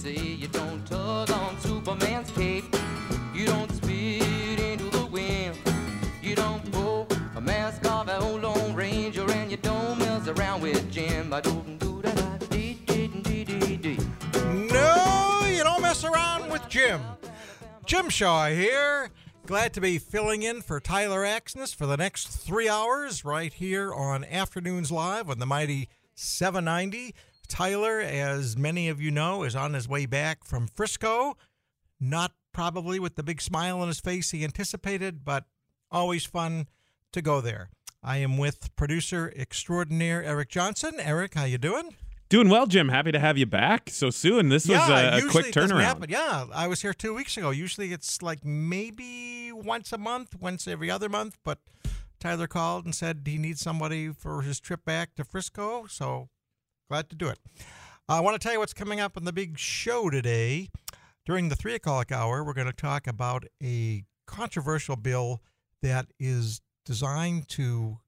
say you don't tug on Superman's cape. You don't spit into the wind. You don't pull a mask off an old Lone Ranger, and you don't mess around with Jim. I don't do. No, you don't mess around with Jim. Jim Shaw here. Glad to be filling in for Tyler Axness for the next three hours right here on Afternoons Live on the mighty 790. Tyler, as many of you know, is on his way back from Frisco. Not probably with the big smile on his face he anticipated, but always fun to go there. I am with producer extraordinaire Eric Johnson. Eric, how you doing? Doing well, Jim. Happy to have you back so soon. This was a, a quick turnaround. happen. Yeah, I was here two weeks ago. Usually it's like maybe once a month, once every other month. But Tyler called and said he needs somebody for his trip back to Frisco. So glad to do it. I want to tell you what's coming up on the big show today. During the three o'clock hour, we're going to talk about a controversial bill that is designed to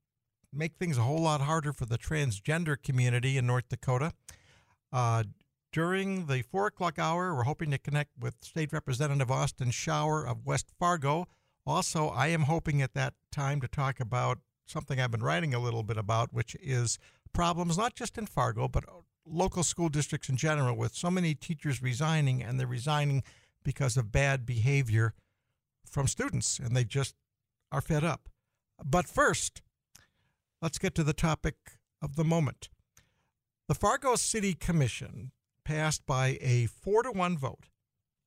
make things a whole lot harder for the transgender community in North Dakota. Uh, during the four o'clock hour, we're hoping to connect with State Representative Austen Schauer of West Fargo. Also, I am hoping at that time to talk about something I've been writing a little bit about, which is problems not just in Fargo, but uh, local school districts in general, with so many teachers resigning, and they're resigning because of bad behavior from students, and they just are fed up. But first, let's get to the topic of the moment. The Fargo City Commission passed by a four to one vote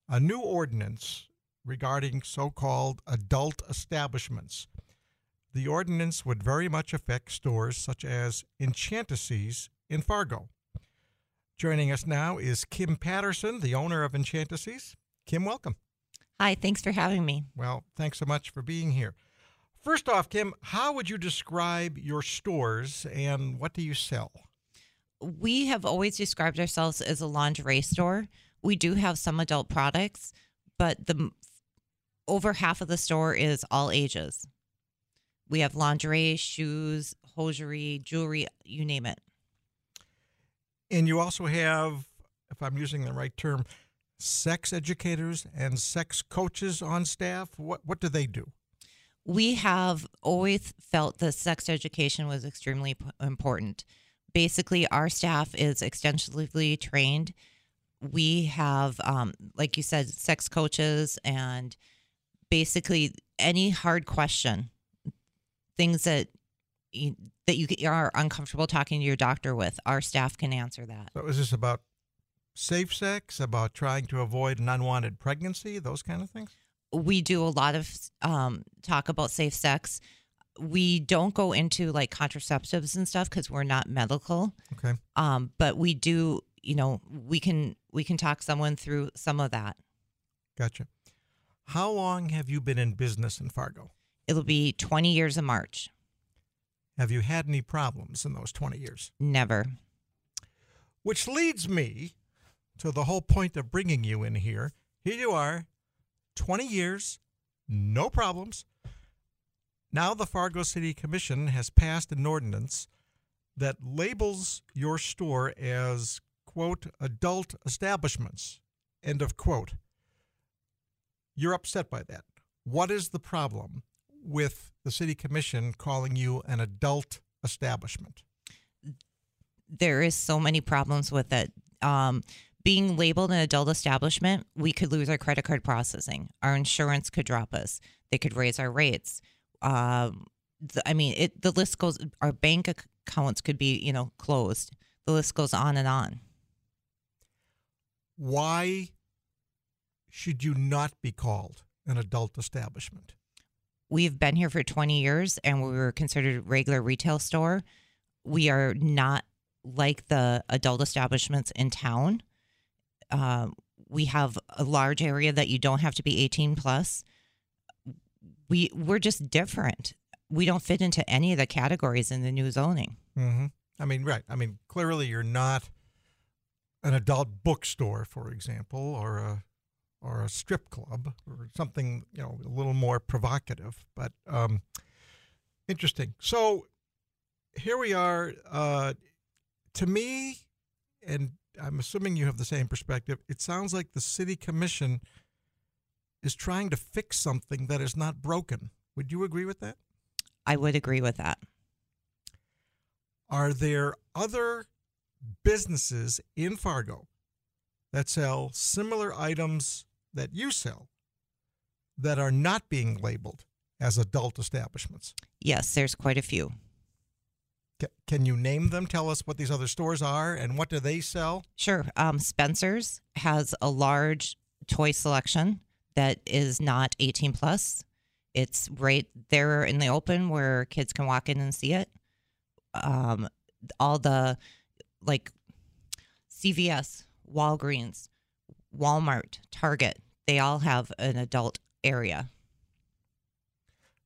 a new ordinance regarding so called adult establishments. The ordinance would very much affect stores such as Enchantises in Fargo. Joining us now is Kim Patterson, the owner of Enchantises. Kim, welcome. Hi, thanks for having me. Well, thanks so much for being here. First off, Kim, how would you describe your stores and what do you sell? We have always described ourselves as a lingerie store. We do have some adult products, but the over half of the store is all ages. We have lingerie, shoes, hosiery, jewelry, you name it. And you also have, if I'm using the right term, sex educators and sex coaches on staff. What what do they do? We have always felt that sex education was extremely p- important. Basically, our staff is extensively trained. We have, um, like you said, sex coaches and basically any hard question, things that you, that you are uncomfortable talking to your doctor with, our staff can answer that. So is this about safe sex, about trying to avoid an unwanted pregnancy, those kind of things? we do a lot of um, talk about safe sex. We don't go into like contraceptives and stuff because we're not medical. Okay. Um, but we do, you know, we can we can talk someone through some of that. Gotcha. How long have you been in business in Fargo? It'll be 20 years in March. Have you had any problems in those 20 years? Never. Which leads me to the whole point of bringing you in here. Here you are, 20 years, no problems. Now the Fargo City Commission has passed an ordinance that labels your store as, quote, adult establishments, end of quote. You're upset by that. What is the problem with the City Commission calling you an adult establishment? There is so many problems with it. Um, being labeled an adult establishment, we could lose our credit card processing. Our insurance could drop us. They could raise our rates. Um, the, I mean, it. The list goes. Our bank accounts could be, you know, closed. The list goes on and on. Why should you not be called an adult establishment? We've been here for 20 years, and we were considered a regular retail store. We are not like the adult establishments in town. Um, we have a large area that you don't have to be 18 plus. We we're just different. We don't fit into any of the categories in the new zoning. Mm-hmm. I mean, right. I mean, clearly you're not an adult bookstore, for example, or a or a strip club or something you know a little more provocative. But um, interesting. So here we are. Uh, to me, and I'm assuming you have the same perspective. It sounds like the city commission is trying to fix something that is not broken. Would you agree with that? I would agree with that. Are there other businesses in Fargo that sell similar items that you sell that are not being labeled as adult establishments? Yes, there's quite a few. Ca- Can you name them? Tell us what these other stores are and what do they sell? Sure. Um, Spencer's has a large toy selection that is not 18 plus. It's right there in the open where kids can walk in and see it. Um, all the like CVS, Walgreens, Walmart, Target, they all have an adult area.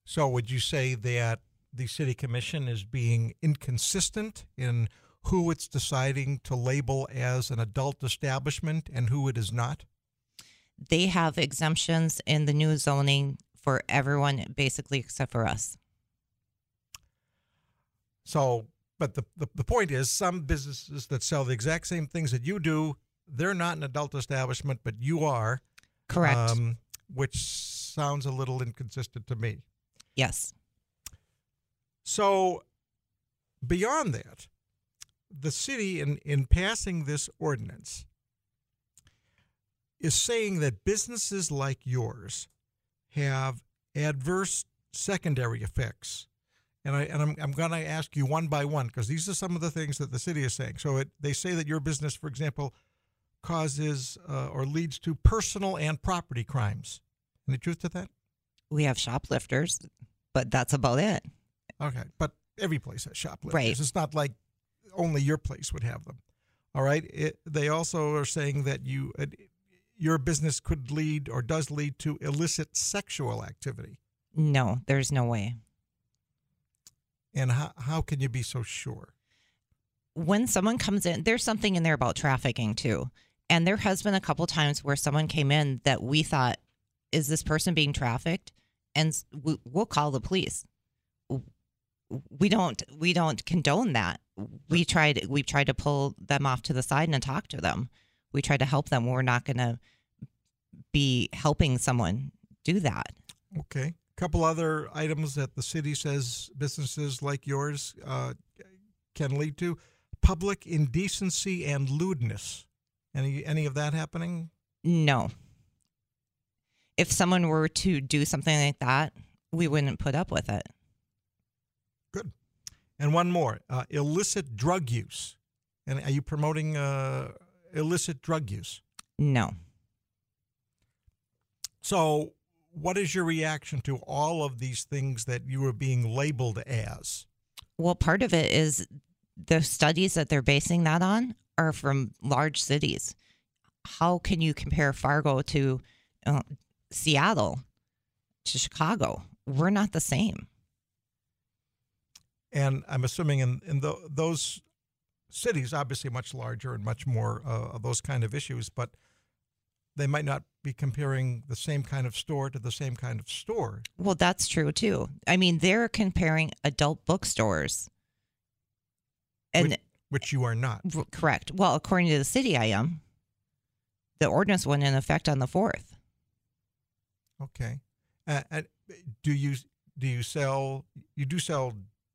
So, would you say that the city commission is being inconsistent in who it's deciding to label as an adult establishment and who it is not? They have exemptions in the new zoning for everyone, basically, except for us. So, but the, the, the point is, some businesses that sell the exact same things that you do, they're not an adult establishment, but you are. Correct. Um, which sounds a little inconsistent to me. yes. So, beyond that, the city, in, in passing this ordinance, is saying that businesses like yours have adverse secondary effects. And, I, and I'm, I'm going to ask you one by one because these are some of the things that the city is saying. So, it, they say that your business, for example, causes uh, or leads to personal and property crimes. Any truth to that? We have shoplifters, but that's about it. Okay, but every place has shoplifters. Right. It's not like only your place would have them. All right. It, they also are saying that you, uh, your business could lead or does lead to illicit sexual activity. No, there's no way. And how how can you be so sure? when someone comes in, there's something in there about trafficking too. And there has been a couple times where someone came in that we thought, is this person being trafficked? And we- we'll call the police. We don't we don't condone that. We tried we tried to pull them off to the side and talk to them. We tried to help them. We're not going to be helping someone do that. Okay. A couple other items that the city says businesses like yours uh, can lead to public indecency and lewdness. Any any of that happening? No. If someone were to do something like that, we wouldn't put up with it. Good. And one more uh, illicit drug use. And are you promoting uh, illicit drug use? No. So, what is your reaction to all of these things that you are being labeled as? Well, part of it is the studies that they're basing that on are from large cities. How can you compare Fargo to uh, Seattle to Chicago? We're not the same. And I'm assuming in, in the, those cities, obviously much larger and much more uh, of those kind of issues, but they might not be comparing the same kind of store to the same kind of store. Well, that's true too. I mean, they're comparing adult bookstores. And which, which you are not. correct. Well, according to the city, I am. The ordinance went in effect on the 4th. Okay. Uh, and do you do you sell you do sell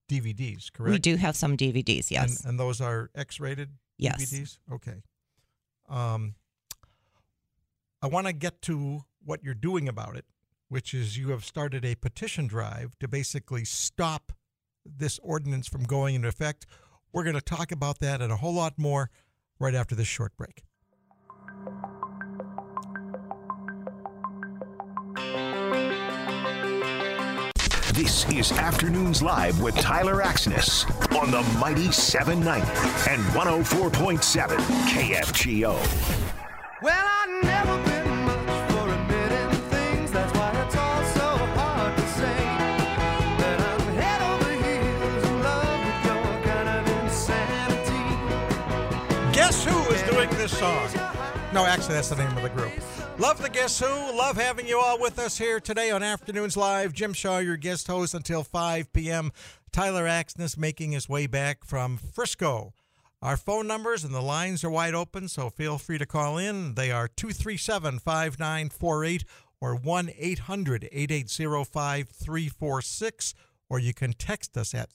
DVDs, correct? We do have some DVDs, yes. And, and those are X-rated Yes. DVDs. Okay. Um, I want to get to what you're doing about it, which is you have started a petition drive to basically stop this ordinance from going into effect. We're going to talk about that and a whole lot more right after this short break. This is Afternoons Live with Tyler Axness on the Mighty 790 and 104.7 KFGO. Well, I never song? No, actually, that's the name of the group. Love the Guess Who. Love having you all with us here today on Afternoons Live. Jim Shaw, your guest host until 5 p.m. Tyler Axness making his way back from Frisco. Our phone numbers and the lines are wide open, so feel free to call in. They are 237 5948 or 1 800 880 5346, or you can text us at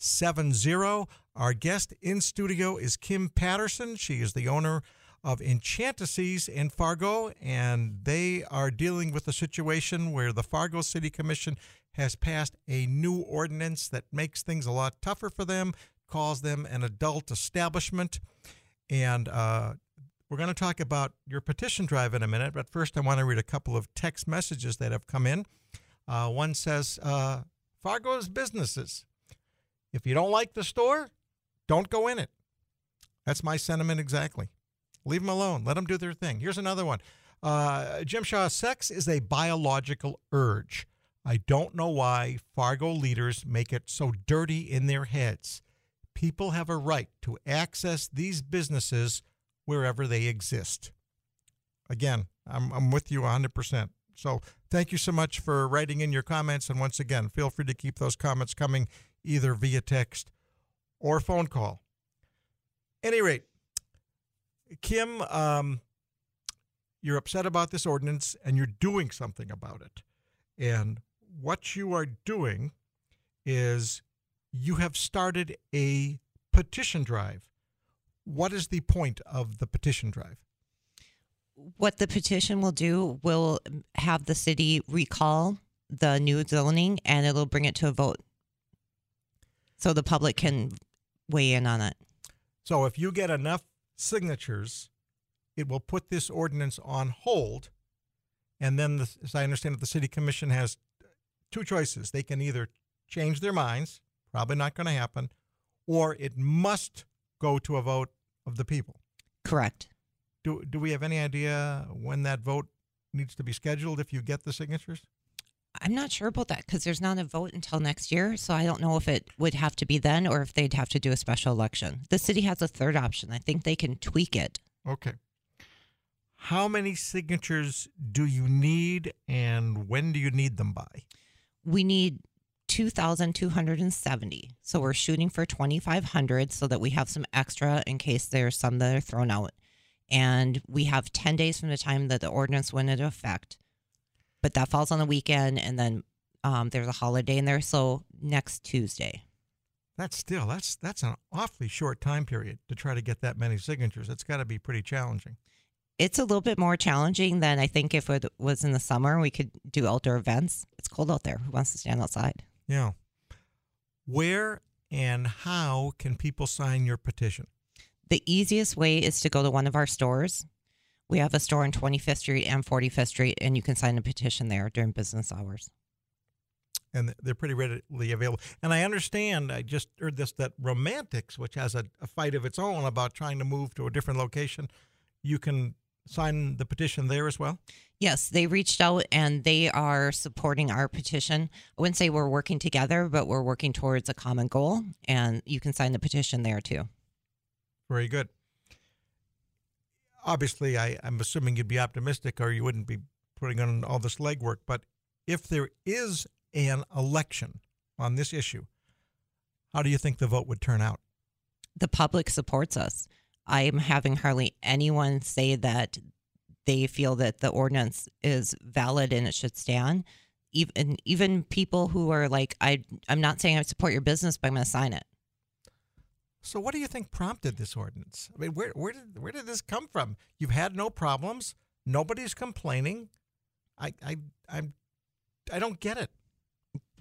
35270. Our guest in studio is Kim Patterson. She is the owner of Enchantices in Fargo, and they are dealing with a situation where the Fargo City Commission has passed a new ordinance that makes things a lot tougher for them, calls them an adult establishment. And uh, we're going to talk about your petition drive in a minute, but first I want to read a couple of text messages that have come in. Uh, one says, uh, Fargo's businesses. If you don't like the store, don't go in it. That's my sentiment exactly. Leave them alone. Let them do their thing. Here's another one. Uh, Jim Shaw, sex is a biological urge. I don't know why Fargo leaders make it so dirty in their heads. People have a right to access these businesses wherever they exist. Again, I'm, I'm with you 100%. So thank you so much for writing in your comments. And once again, feel free to keep those comments coming either via text or phone call. Any rate, Kim, um, you're upset about this ordinance and you're doing something about it. And what you are doing is you have started a petition drive. What is the point of the petition drive? What the petition will do will have the city recall the new zoning and it'll bring it to a vote so the public can weigh in on it. So if you get enough signatures, it will put this ordinance on hold. And then, the, as I understand it, the city commission has two choices. They can either change their minds, probably not going to happen, or it must go to a vote of the people. Correct. Do, do we have any idea when that vote needs to be scheduled if you get the signatures? I'm not sure about that because there's not a vote until next year. So I don't know if it would have to be then or if they'd have to do a special election. The city has a third option. I think they can tweak it. Okay. How many signatures do you need and when do you need them by? We need 2,270. So we're shooting for 2,500 so that we have some extra in case there's some that are thrown out. And we have 10 days from the time that the ordinance went into effect. But that falls on the weekend and then um, there's a holiday in there. So next Tuesday. That's still that's that's an awfully short time period to try to get that many signatures. It's got to be pretty challenging. It's a little bit more challenging than I think if it was in the summer. We could do outdoor events. It's cold out there. Who wants to stand outside? Yeah. Where and how can people sign your petition? The easiest way is to go to one of our stores. We have a store on 25th Street and 45th Street, and you can sign a petition there during business hours. and they're pretty readily available. And I understand, I just heard this that Romantix, which has a, a fight of its own about trying to move to a different location, you can sign the petition there as well. Yes, they reached out and they are supporting our petition. I wouldn't say we're working together, but we're working towards a common goal, and you can sign the petition there too. Very good. Obviously, I, I'm assuming you'd be optimistic or you wouldn't be putting on all this legwork. But if there is an election on this issue, how do you think the vote would turn out? the public supports us. I am having hardly anyone say that they feel that the ordinance is valid and it should stand. Even even people who are like, I I'm not saying I support your business, but I'm going to sign it. So, what do you think prompted this ordinance? I mean, where where did where did this come from? You've had no problems. Nobody's complaining. I I I'm I don't get it.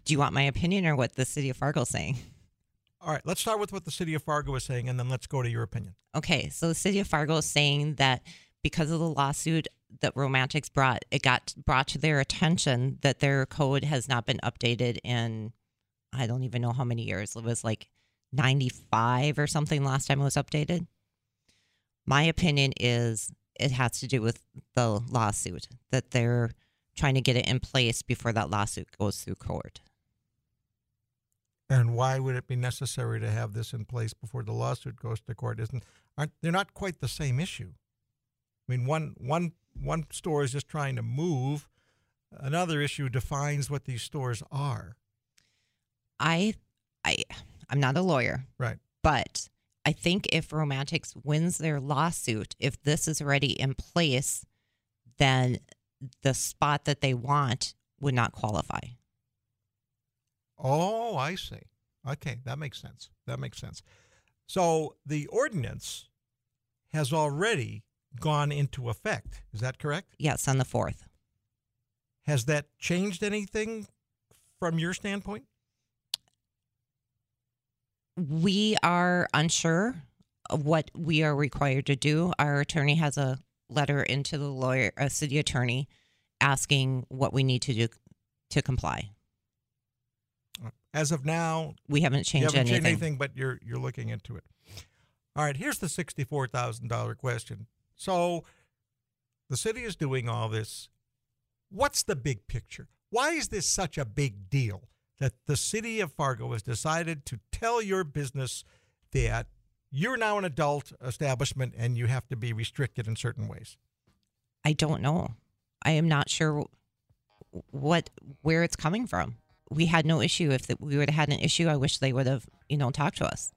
Do you want my opinion or what the city of Fargo is saying? All right, let's start with what the city of Fargo is saying, and then let's go to your opinion. Okay, so the city of Fargo is saying that because of the lawsuit that Romantix brought, it got brought to their attention that their code has not been updated in I don't even know how many years. It was like 95 or something last time it was updated. My opinion is it has to do with the lawsuit that they're trying to get it in place before that lawsuit goes through court. And why would it be necessary to have this in place before the lawsuit goes to court? Isn't aren't they're not quite the same issue? I mean, one one one store is just trying to move. Another issue defines what these stores are. I I I'm not a lawyer, Right. but I think if Romantix wins their lawsuit, if this is already in place, then the spot that they want would not qualify. Oh, I see. Okay, that makes sense. That makes sense. So the ordinance has already gone into effect. Is that correct? Yes, on the 4th. Has that changed anything from your standpoint? We are unsure of what we are required to do. Our attorney has a letter into the lawyer, a city attorney, asking what we need to do to comply. As of now, We haven't changed haven't anything. anything, but you're you're looking into it. All right, here's the sixty-four thousand dollar question. So, the city is doing all this. What's the big picture? Why is this such a big deal that the city of Fargo has decided to tell your business that you're now an adult establishment and you have to be restricted in certain ways? I don't know. I am not sure what where it's coming from. We had no issue. If we would have had an issue, I wish they would have, you know, talked to us.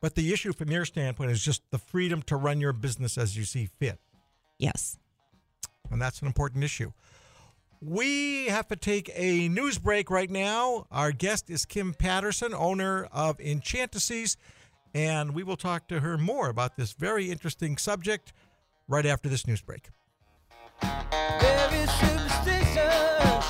But the issue from your standpoint is just the freedom to run your business as you see fit. Yes. and that's an important issue. We have to take a news break right now. Our guest is Kim Patterson, owner of Enchantices, and we will talk to her more about this very interesting subject right after this news break. Very superstitious.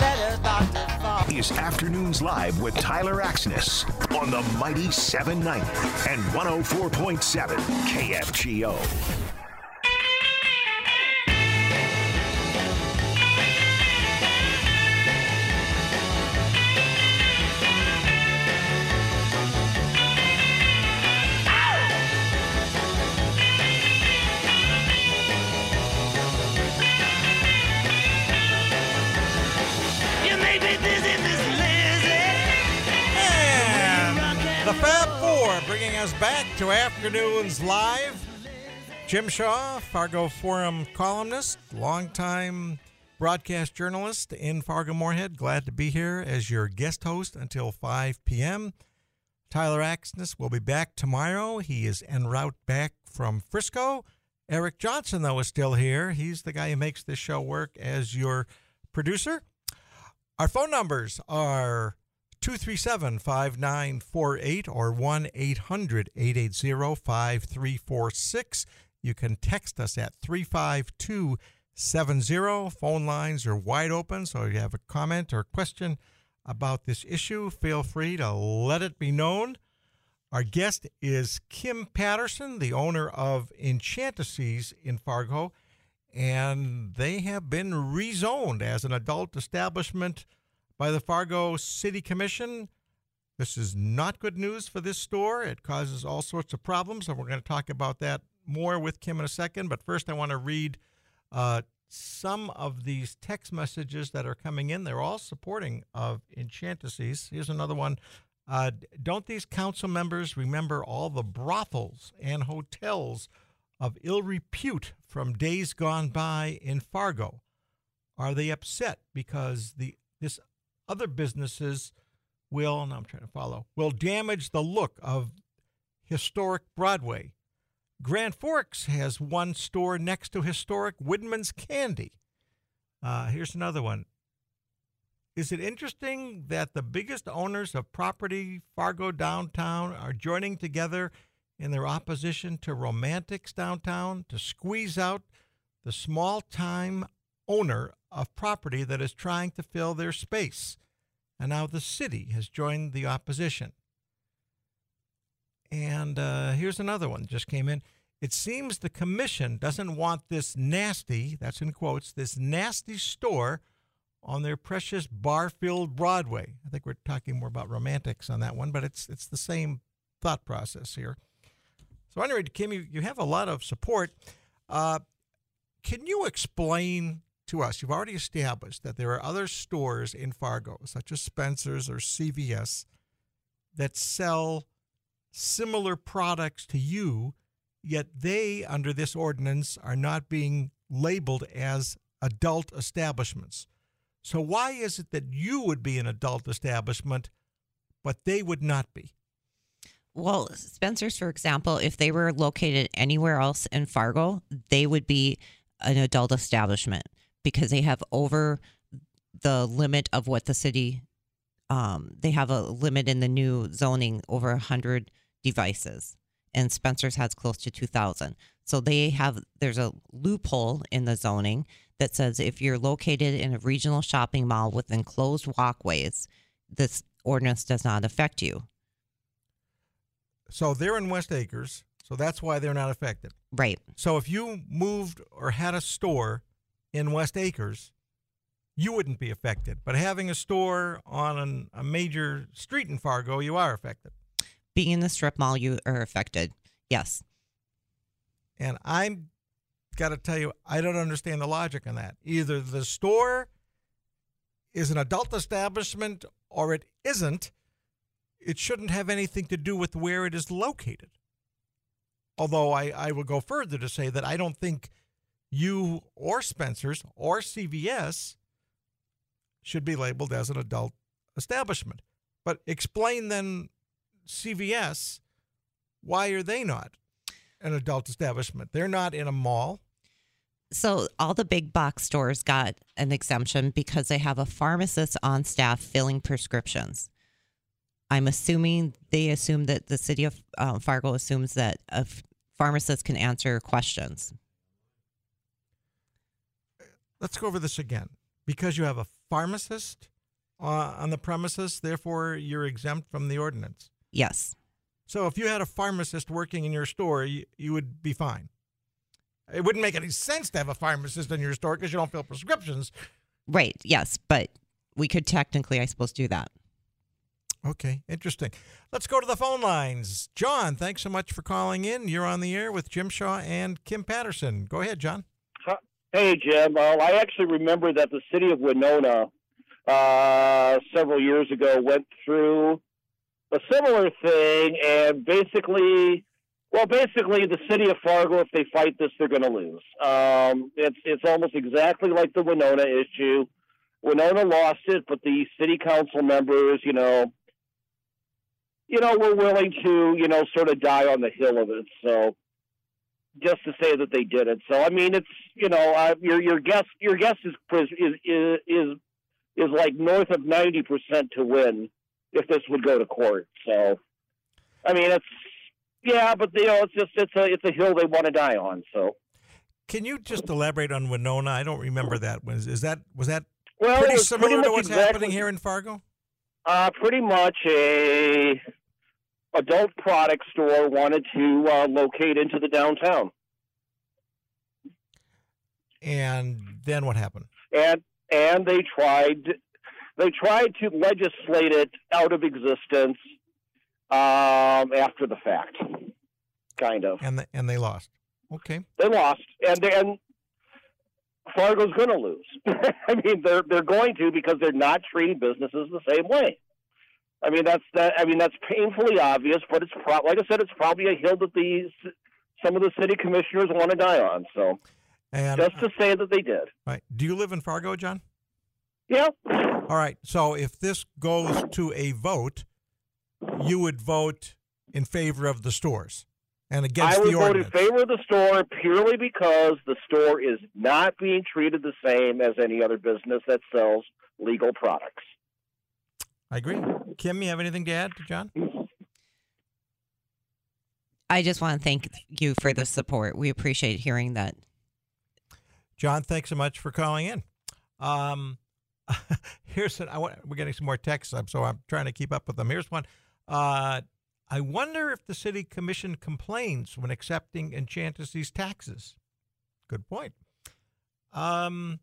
Letters about to. Is Afternoons Live with Tyler Axness on the Mighty 790 and 104.7 KFGO. The Fab Four bringing us back to Afternoons Live. Jim Shaw, Fargo Forum columnist, longtime broadcast journalist in Fargo Moorhead. Glad to be here as your guest host until 5 p.m. Tyler Axness will be back tomorrow. He is en route back from Frisco. Eric Johnson, though, is still here. He's the guy who makes this show work as your producer. Our phone numbers are 237 5948 or 1 800 880 5346. You can text us at 35270. Phone lines are wide open, so if you have a comment or question about this issue, feel free to let it be known. Our guest is Kim Patterson, the owner of Enchantices in Fargo, and they have been rezoned as an adult establishment by the Fargo City Commission. This is not good news for this store. It causes all sorts of problems, and we're going to talk about that more with Kim in a second. But first, I want to read uh, some of these text messages that are coming in. They're all supporting of Enchantices. Here's another one. Uh, don't these council members remember all the brothels and hotels of ill repute from days gone by in Fargo? Are they upset because the this other businesses will, and I'm trying to follow, will damage the look of historic Broadway? Grand Forks has one store next to historic Widman's Candy. Uh, here's another one. Is it interesting that the biggest owners of property, Fargo downtown, are joining together in their opposition to Romantix downtown to squeeze out the small time owner of property that is trying to fill their space? And now the city has joined the opposition. And uh, here's another one just came in. It seems the commission doesn't want this nasty, that's in quotes, this nasty store on their precious bar-filled Broadway. I think we're talking more about Romantix on that one, but it's it's the same thought process here. So anyway, Kim, you, you have a lot of support. Uh, can you explain to us? You've already established that there are other stores in Fargo, such as Spencer's or CVS, that sell similar products to you, yet they, under this ordinance, are not being labeled as adult establishments. So, why is it that you would be an adult establishment, but they would not be? Well, Spencer's, for example, if they were located anywhere else in Fargo, they would be an adult establishment because they have over the limit of what the city. Um, they have a limit in the new zoning over hundred devices, and Spencer's has close to two thousand. So they have there's a loophole in the zoning that says if you're located in a regional shopping mall with enclosed walkways, this ordinance does not affect you. So they're in West Acres, so that's why they're not affected. Right. So if you moved or had a store in West Acres, you wouldn't be affected. But having a store on an, a major street in Fargo, you are affected. Being in the strip mall, you are affected. Yes. And I'm got to tell you, I don't understand the logic in that. Either the store is an adult establishment or it isn't. It shouldn't have anything to do with where it is located. Although I, I will go further to say that I don't think you or Spencer's or CVS should be labeled as an adult establishment. But explain then, CVS, why are they not an adult establishment? They're not in a mall. So all the big box stores got an exemption because they have a pharmacist on staff filling prescriptions. I'm assuming they assume that the city of um, Fargo assumes that a pharmacist can answer questions. Let's go over this again. Because you have a pharmacist uh, on the premises, therefore you're exempt from the ordinance. Yes. So if you had a pharmacist working in your store, you, you would be fine. It wouldn't make any sense to have a pharmacist in your store because you don't fill prescriptions. Right. Yes. But we could technically, I suppose, do that. Okay, interesting. Let's go to the phone lines. John, thanks so much for calling in. You're on the air with Jim Shaw and Kim Patterson. Go ahead, John. Hey, Jim. Well, I actually remember that the city of Winona uh, several years ago went through a similar thing, and basically, well, basically, the city of Fargo, if they fight this, they're going to lose. Um, it's it's almost exactly like the Winona issue. Winona lost it, but the city council members, you know, you know, were willing to, you know, sort of die on the hill of it. So just to say that they did it. So I mean, it's you know, uh, your your guess your guess is is is is, is like north of ninety percent to win if this would go to court. So I mean, it's yeah, but you know, it's just it's a it's a hill they want to die on. So Can you just elaborate on Winona? I don't remember that. Was is that was that well, pretty similar pretty to what's exactly- happening here in Fargo? Uh, pretty much a adult product store wanted to uh, locate into the downtown, And then what happened? and and they tried they tried to legislate it out of existence um, after the fact, kind of. And the, and they lost. Okay. They lost, and and Fargo's going to lose. I mean, they're they're going to because they're not treating businesses the same way. I mean, that's that. I mean, that's painfully obvious, but it's pro- like I said, it's probably a hill that the some of the city commissioners want to die on. So And just to say that they did, right. Do you live in Fargo, John? yeah. All right. So if this goes to a vote, you would vote in favor of the stores and against I would the vote in favor of the store purely because the store is not being treated the same as any other business that sells legal products. I agree. Kim, you have anything to add to John? I just want to thank you for the support. We appreciate hearing that. John, thanks so much for calling in. Um, here's an, I want, we're getting some more texts, so I'm trying to keep up with them. Here's one. Uh, I wonder if the city commission complains when accepting Enchantis's taxes. Good point. Um,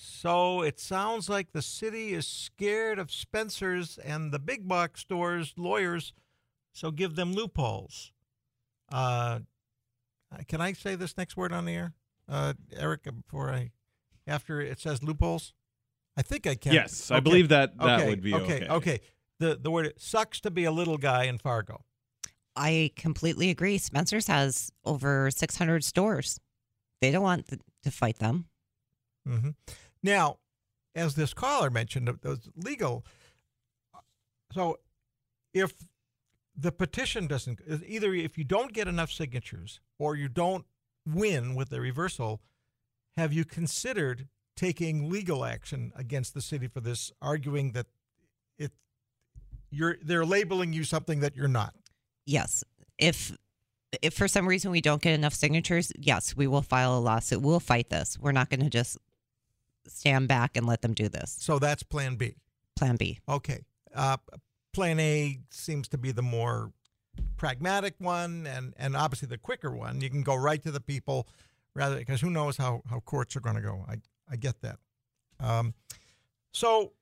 so it sounds like the city is scared of Spencer's and the big box stores' lawyers, so give them loopholes. Uh, can I say this next word on the air, uh, Eric? Before I, after it says loopholes, I think I can. Yes, I believe that that okay. would be okay. okay. Okay. The the word sucks to be a little guy in Fargo. I completely agree. Spencer's has over 600 stores. They don't want th- to fight them. hmm Now, as this caller mentioned, was legal. Uh, so, if the petition doesn't either if you don't get enough signatures or you don't win with the reversal have you considered taking legal action against the city for this arguing that it you're they're labeling you something that you're not Yes. If if for some reason we don't get enough signatures, yes, we will file a lawsuit. We'll fight this. We're not going to just stand back and let them do this. so that's plan b? Plan B. okay. Uh, plan a seems to be the more pragmatic one and and obviously the quicker one. You can go right to the people rather because who knows how how courts are going to go. I i get that. Um so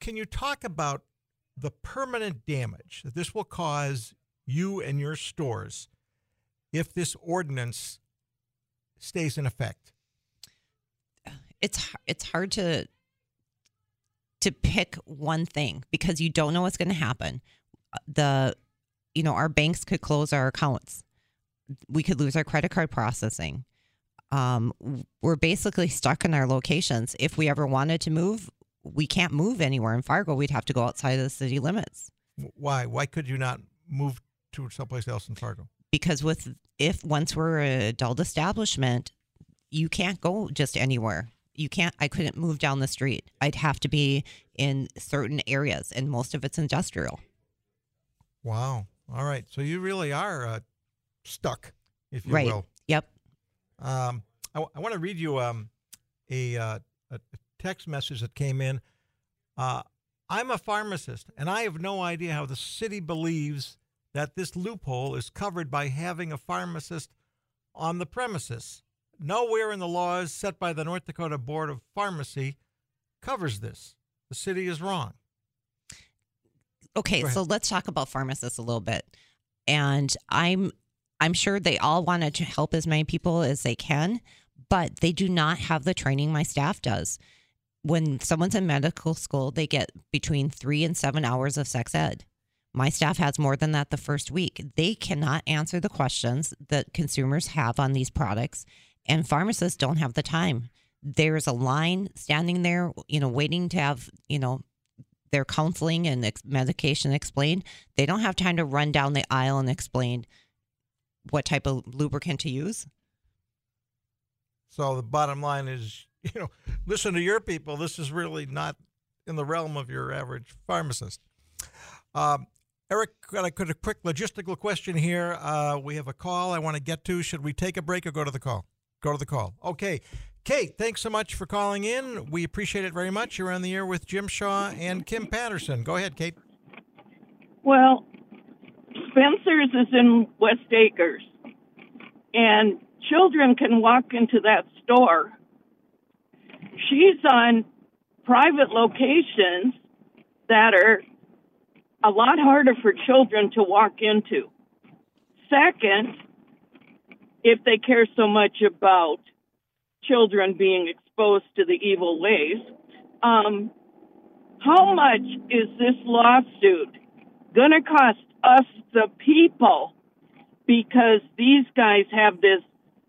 can you talk about the permanent damage that this will cause you and your stores if this ordinance stays in effect It's it's hard to to pick one thing because you don't know what's going to happen. The you know, our banks could close our accounts. We could lose our credit card processing. Um, we're basically stuck in our locations. If we ever wanted to move, we can't move anywhere in Fargo. We'd have to go outside of the city limits. why why could you not move to someplace else in fargo because with if once we're an adult establishment, you can't go just anywhere. You can't. I couldn't move down the street. I'd have to be in certain areas, and most of it's industrial. Wow. All right. So you really are uh, stuck, if you right. will. Yep. Um, I, want to read you um, a, uh, a text message that came in. Uh, I'm a pharmacist, and I have no idea how the city believes that this loophole is covered by having a pharmacist on the premises. Nowhere in the laws set by the North Dakota Board of Pharmacy covers this. The city is wrong. Okay, so let's talk about pharmacists a little bit. And I'm I'm sure they all want to help as many people as they can, but they do not have the training my staff does. When someone's in medical school, they get between 3 and 7 hours of sex ed. My staff has more than that the first week. They cannot answer the questions that consumers have on these products, and pharmacists don't have the time. There's a line standing there, you know, waiting to have, you know, their counseling and ex- medication explained. They don't have time to run down the aisle and explain what type of lubricant to use. So the bottom line is, you know, listen to your people. This is really not in the realm of your average pharmacist. Um, Eric, a, got a quick logistical question here. Uh, we have a call I want to get to. Should we take a break or go to the call? Go to the call. Okay. Kate, thanks so much for calling in. We appreciate it very much. You're on the air with Jim Shaw and Kim Patterson. Go ahead, Kate. Well, Spencer's is in West Acres, and children can walk into that store. She's on private locations that are a lot harder for children to walk into. Second, if they care so much about children being exposed to the evil ways, um, how much is this lawsuit going to cost us, the people? Because these guys have this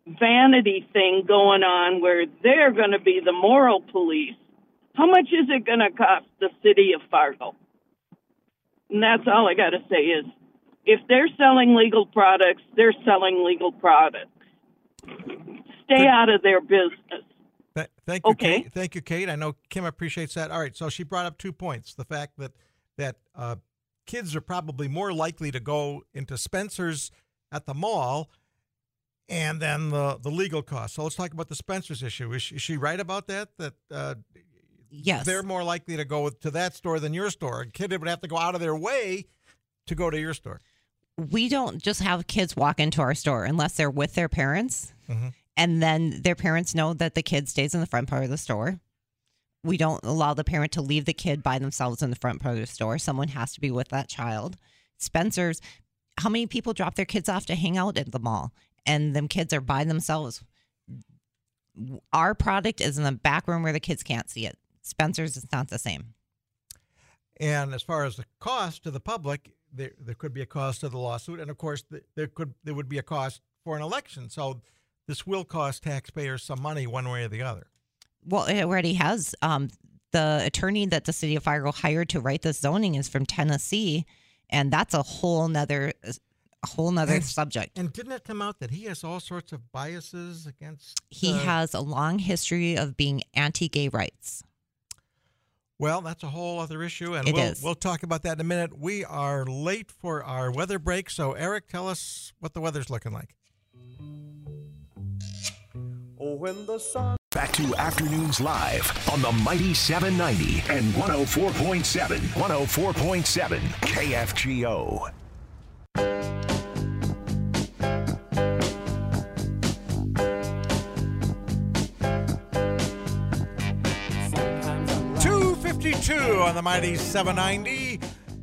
vanity thing going on where they're going to be the moral police. How much is it going to cost the city of Fargo? And that's all I got to say is if they're selling legal products, they're selling legal products. Stay out of their business. Th- thank you, Okay. Kate. Thank you, Kate. I know Kim appreciates that. All right, so she brought up two points: the fact that that uh, kids are probably more likely to go into Spencer's at the mall, and then the the legal costs. So let's talk about the Spencer's issue. Is she, is she right about that? That uh, Yes. they're more likely to go to that store than your store. A kid would have to go out of their way to go to your store. We don't just have kids walk into our store unless they're with their parents. Mhm. and then their parents know that the kid stays in the front part of the store. We don't allow the parent to leave the kid by themselves in the front part of the store. Someone has to be with that child. Spencer's how many people drop their kids off to hang out at the mall? And them kids are by themselves. Our product is in the back room where the kids can't see it. Spencer's is not the same And as far as the cost to the public, there there could be a cost to the lawsuit, and of course there could there would be a cost for an election. So this will cost taxpayers some money one way or the other. Well, it already has. Um, The attorney that the city of Fargo hired to write this zoning is from Tennessee, and that's a whole nother a whole nother And- subject. And didn't it come out that he has all sorts of biases against? He uh, has a long history of being anti-gay rights. Well, that's a whole other issue, and It we'll is. we'll talk about that in a minute. We are late for our weather break, so Eric, tell us what the weather's looking like. Oh, when the sun. Back to Afternoons Live on the Mighty 790 and 104.7. 104.7 KFGO. 2 on the Mighty 790.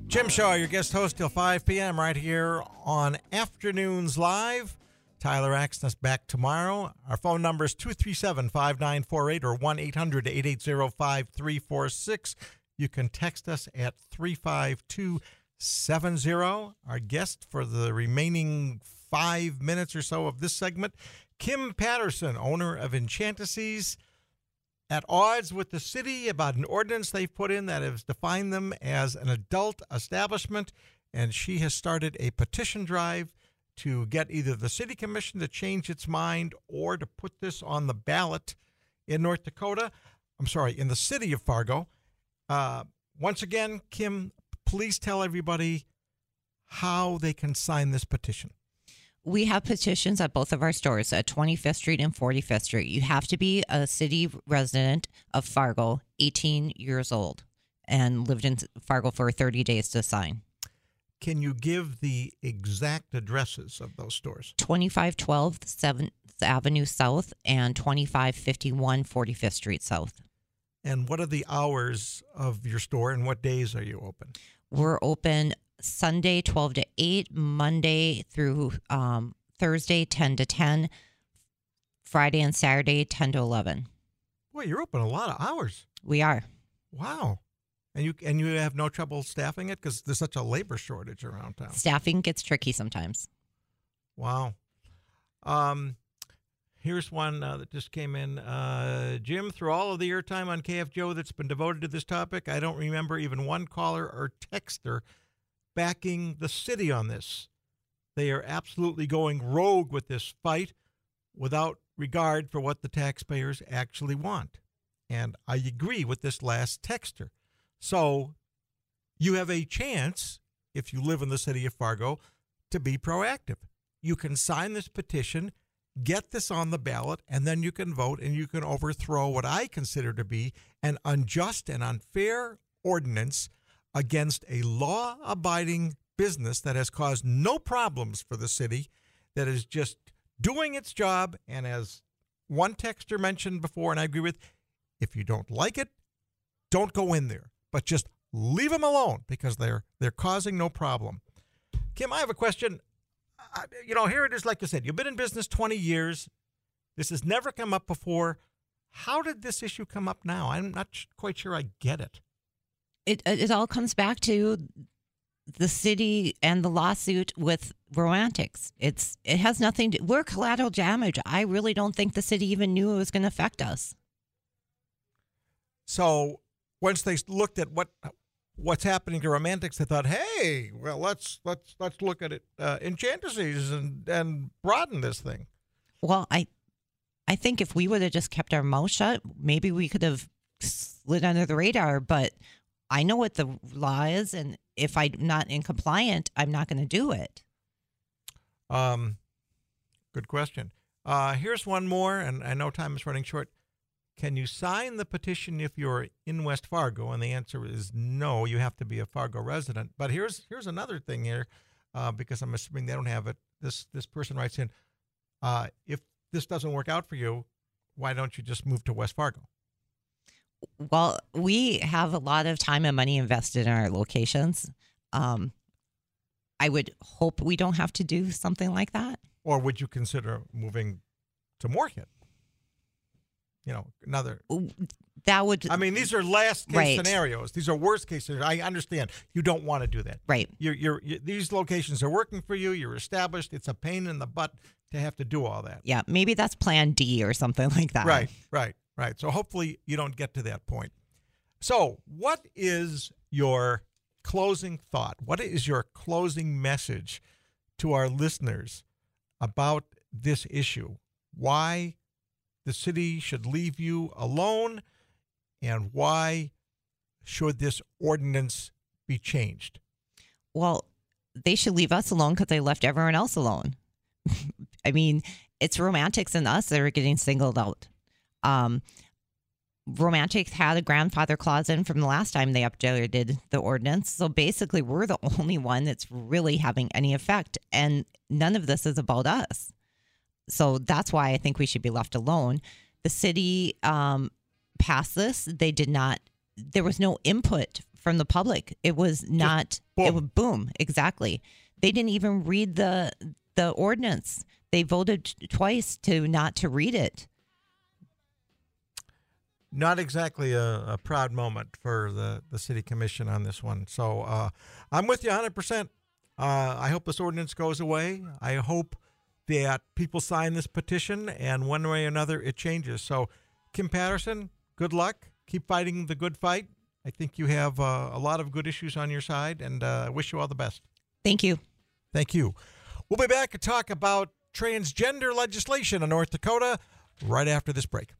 Jim Shaw, your guest host till 5 p.m. right here on Afternoons Live. Tyler Axness back tomorrow. Our phone number is 237 5948 or 1 800 880 5346. You can text us at 35270. Our guest for the remaining five minutes or so of this segment, Kim Patterson, owner of Enchantices at odds with the city about an ordinance they've put in that has defined them as an adult establishment. And she has started a petition drive to get either the city commission to change its mind or to put this on the ballot in North Dakota. I'm sorry, in the city of Fargo. Uh, once again, Kim, please tell everybody how they can sign this petition. We have petitions at both of our stores at 25th Street and 45th Street. You have to be a city resident of Fargo, 18 years old, and lived in Fargo for 30 days to sign. Can you give the exact addresses of those stores? 2512 7th Avenue South and 2551 45th Street South. And what are the hours of your store and what days are you open? We're open Sunday 12 to 8, Monday through um, Thursday 10 to 10, Friday and Saturday 10 to 11. Boy, you're open a lot of hours. We are. Wow. And you and you have no trouble staffing it because there's such a labor shortage around town. Staffing gets tricky sometimes. Wow. Um, here's one uh, that just came in. Uh, Jim, through all of the airtime on KFGO that's been devoted to this topic, I don't remember even one caller or texter backing the city on this. They are absolutely going rogue with this fight without regard for what the taxpayers actually want. And I agree with this last texter. So you have a chance, if you live in the city of Fargo, to be proactive. You can sign this petition, get this on the ballot, and then you can vote and you can overthrow what I consider to be an unjust and unfair ordinance against a law abiding business that has caused no problems for the city, that is just doing its job. And as one texter mentioned before, and I agree with, if you don't like it, don't go in there, but just leave them alone because they're they're causing no problem. Kim, I have a question. I, you know, here it is. Like I said, you've been in business 20 years. This has never come up before. How did this issue come up now? I'm not quite sure I get it. It, it all comes back to the city and the lawsuit with Romantix. It's it has nothing to we're collateral damage. I really don't think the city even knew it was going to affect us. So once they looked at what what's happening to Romantix, they thought, "Hey, well, let's let's let's look at it uh, Enchantices and and broaden this thing." Well, I I think if we would have just kept our mouth shut, maybe we could have slid under the radar, but I know what the law is and if I'm not in compliant, I'm not going to do it. Um, good question. Uh, here's one more, and I know time is running short. Can you sign the petition if you're in West Fargo? And the answer is no. You have to be a Fargo resident. But here's here's another thing here, uh, because I'm assuming they don't have it. This this person writes in, uh, if this doesn't work out for you, why don't you just move to West Fargo? Well, we have a lot of time and money invested in our locations. Um, I would hope we don't have to do something like that. Or would you consider moving to Moorhead? You know, another That would. I mean, these are last case Right. scenarios. These are worst case scenarios. I understand you don't want to do that. Right. You're, you're, you these locations are working for you. You're established. It's a pain in the butt to have to do all that. Yeah, maybe that's Plan D or something like that. Right, right, right. So hopefully you don't get to that point. So, what is your closing thought? What is your closing message to our listeners about this issue? Why the city should leave you alone and why should this ordinance be changed? Well, they should leave us alone because they left everyone else alone. I mean, it's Romantix and us that are getting singled out. Um, Romantix had a grandfather clause in from the last time they updated the ordinance. So basically, we're the only one that's really having any effect. And none of this is about us. So that's why I think we should be left alone. The city um, passed this. They did not, there was no input from the public. It was not, boom. it was boom, exactly. They didn't even read the the ordinance. They voted twice to not to read it. Not exactly a, a proud moment for the, the city commission on this one. So uh, I'm with you 100%. Uh, I hope this ordinance goes away. I hope that people sign this petition and one way or another it changes. So, Kim Patterson, good luck. Keep fighting the good fight. I think you have uh, a lot of good issues on your side, and uh, I wish you all the best. Thank you. Thank you. We'll be back to talk about transgender legislation in North Dakota right after this break.